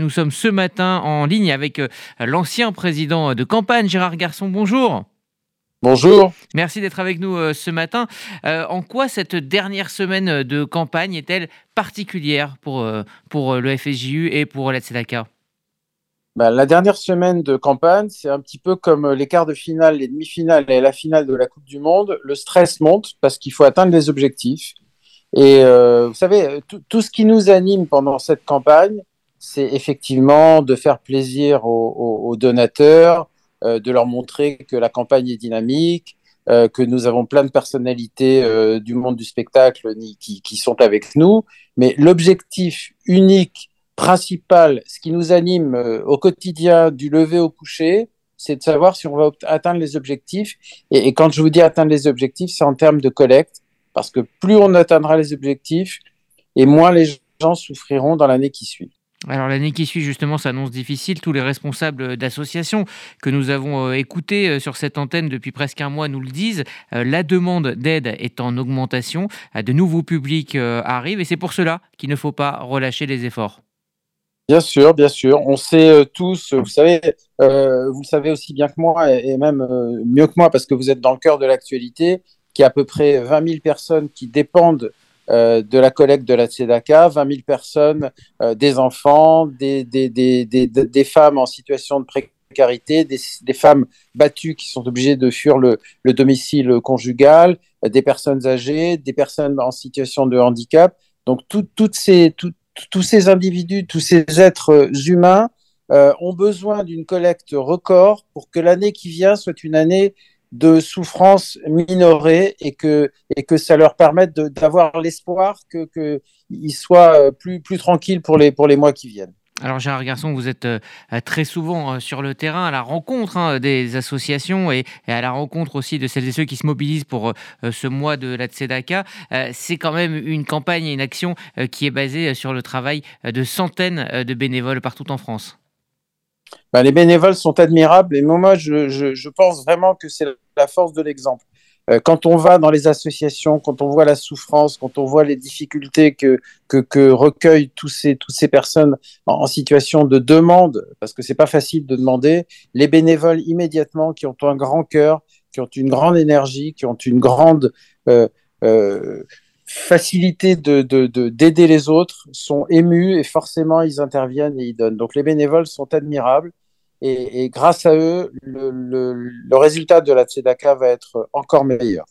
Nous sommes ce matin en ligne avec euh, l'ancien président de campagne, Gérard Garçon. Bonjour. Bonjour. Merci d'être avec nous euh, ce matin. Euh, en quoi cette dernière semaine de campagne est-elle particulière pour, pour le FSJU et pour la Tzedaka ben, La dernière semaine de campagne, c'est un petit peu comme les quarts de finale, les demi-finales et la finale de la Coupe du Monde. Le stress monte parce qu'il faut atteindre les objectifs. Et vous savez, tout ce qui nous anime pendant cette campagne, c'est effectivement de faire plaisir aux, donateurs, euh, de leur montrer que la campagne est dynamique, euh, que nous avons plein de personnalités euh, du monde du spectacle qui, qui sont avec nous. Mais l'objectif unique, principal, ce qui nous anime au quotidien du lever au coucher, c'est de savoir si on va atteindre les objectifs. Et, et quand je vous dis atteindre les objectifs, c'est en termes de collecte, parce que plus on atteindra les objectifs, et moins les gens souffriront dans l'année qui suit. Alors l'année qui suit justement s'annonce difficile. Tous les responsables d'associations que nous avons euh, écoutés euh, sur cette antenne depuis presque un mois nous le disent. Euh, la demande d'aide est en augmentation. De nouveaux publics arrivent et c'est pour cela qu'il ne faut pas relâcher les efforts. Bien sûr, bien sûr. On sait tous, vous savez, vous le savez aussi bien que moi et, même mieux que moi parce que vous êtes dans le cœur de l'actualité, qu'il y a à peu près 20 000 personnes qui dépendent euh, de la collecte de la Tzedaka, 20 000 personnes, euh, des enfants, des, des, des, des, femmes en situation de précarité, des, femmes battues qui sont obligées de fuir le, le domicile conjugal, euh, des personnes âgées, des personnes en situation de handicap. Donc toutes ces, tous ces individus, tous ces êtres humains ont besoin d'une collecte record pour que l'année qui vient soit une année de souffrance minorée et que, et que ça leur permette d'avoir l'espoir qu'ils soient euh, plus, plus tranquilles pour les, pour les mois qui viennent. Alors Gérard Garçon, vous êtes euh, très souvent euh, sur le terrain à la rencontre hein, des associations et, à la rencontre aussi de celles et ceux qui se mobilisent pour ce mois de la Tzedaka. C'est quand même une campagne et une action qui est basée sur le travail de centaines de bénévoles partout en France. Ben, les bénévoles sont admirables et moi, je, je, pense vraiment que c'est la force de l'exemple. Euh, quand on va dans les associations, quand on voit la souffrance, quand on voit les difficultés que, que, que recueillent tous ces, toutes ces personnes en, situation de demande, parce que c'est pas facile de demander, les bénévoles immédiatement qui ont un grand cœur, qui ont une grande énergie, qui ont une grande euh, euh, facilité de, d'aider les autres, sont émus et forcément ils interviennent et ils donnent. Donc les bénévoles sont admirables et, grâce à eux, le, le résultat de la Tzedaka va être encore meilleur.